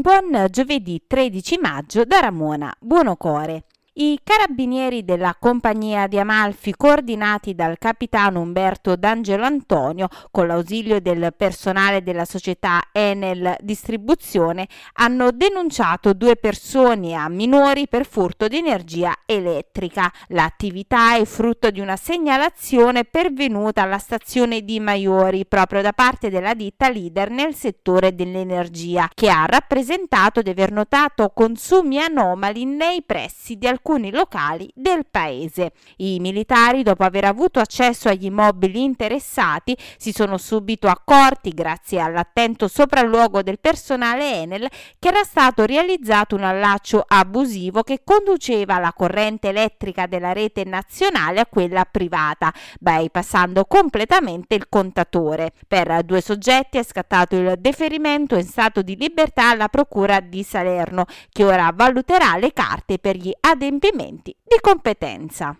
Buon giovedì 13 maggio da Ramona Buonocore. I carabinieri della compagnia di Amalfi, coordinati dal capitano Umberto D'Angelo Antonio, con l'ausilio del personale della società Enel Distribuzione, hanno denunciato due persone a minori per furto di energia elettrica. L'attività è frutto di una segnalazione pervenuta alla stazione di Maiori proprio da parte della ditta leader nel settore dell'energia, che ha rappresentato di aver notato consumi anomali nei pressi di alcuni alcuni locali del paese. I militari, dopo aver avuto accesso agli immobili interessati, si sono subito accorti, grazie all'attento sopralluogo del personale Enel, che era stato realizzato un allaccio abusivo che conduceva la corrente elettrica della rete nazionale a quella privata, bypassando completamente il contatore. Per due soggetti è scattato il deferimento in stato di libertà alla Procura di Salerno, che ora valuterà le carte per gli adempimenti adempimenti di competenza.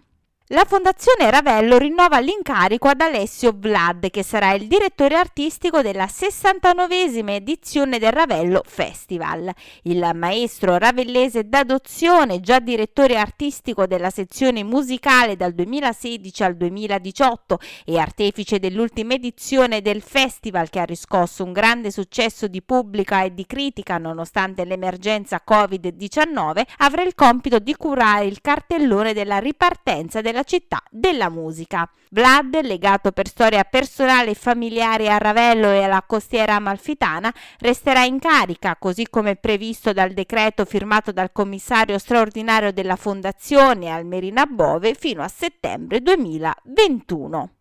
La Fondazione Ravello rinnova l'incarico ad Alessio Vlad, che sarà il direttore artistico della 69esima edizione del Ravello Festival. Il maestro ravellese d'adozione, già direttore artistico della sezione musicale dal 2016 al 2018 e artefice dell'ultima edizione del festival che ha riscosso un grande successo di pubblica e di critica nonostante l'emergenza Covid-19, avrà il compito di curare il cartellone della ripartenza della della città della musica. Vlad, legato per storia personale e familiare a Ravello e alla costiera amalfitana, resterà in carica, così come previsto dal decreto firmato dal commissario straordinario della Fondazione Almerina Bove fino a settembre 2021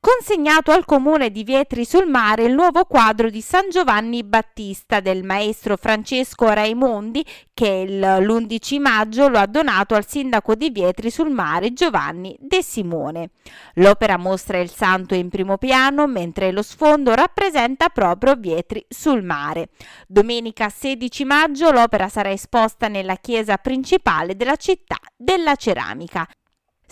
consegnato al comune di Vietri sul Mare il nuovo quadro di San Giovanni Battista del maestro Francesco Raimondi che l'11 maggio lo ha donato al sindaco di Vietri sul Mare Giovanni De Simone. L'opera mostra il santo in primo piano mentre lo sfondo rappresenta proprio Vietri sul Mare. Domenica 16 maggio l'opera sarà esposta nella chiesa principale della città della ceramica.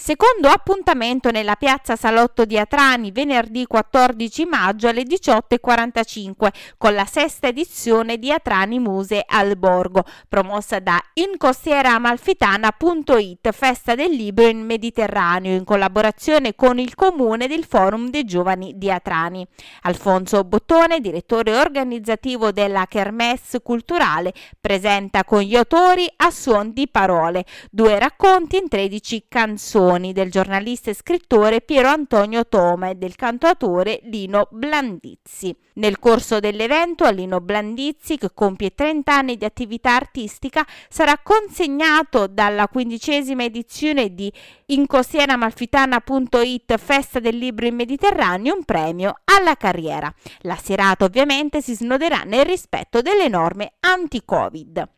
Secondo appuntamento nella piazza Salotto di Atrani venerdì 14 maggio alle 18.45 con la sesta edizione di Atrani Muse al Borgo, promossa da incostieramalfitana.it Festa del Libro in Mediterraneo in collaborazione con il Comune del Forum dei Giovani di Atrani. Alfonso Bottone, direttore organizzativo della Kermesse Culturale, presenta con gli autori a suon di parole, due racconti in 13 canzoni canzoni del giornalista e scrittore Piero Antonio Toma e del cantautore Lino Blandizzi. Nel corso dell'evento a Lino Blandizzi, che compie 30 anni di attività artistica, sarà consegnato dalla quindicesima edizione di incostienamalfitana.it Festa del Libro in Mediterraneo un premio alla carriera. La serata ovviamente si snoderà nel rispetto delle norme anti-Covid.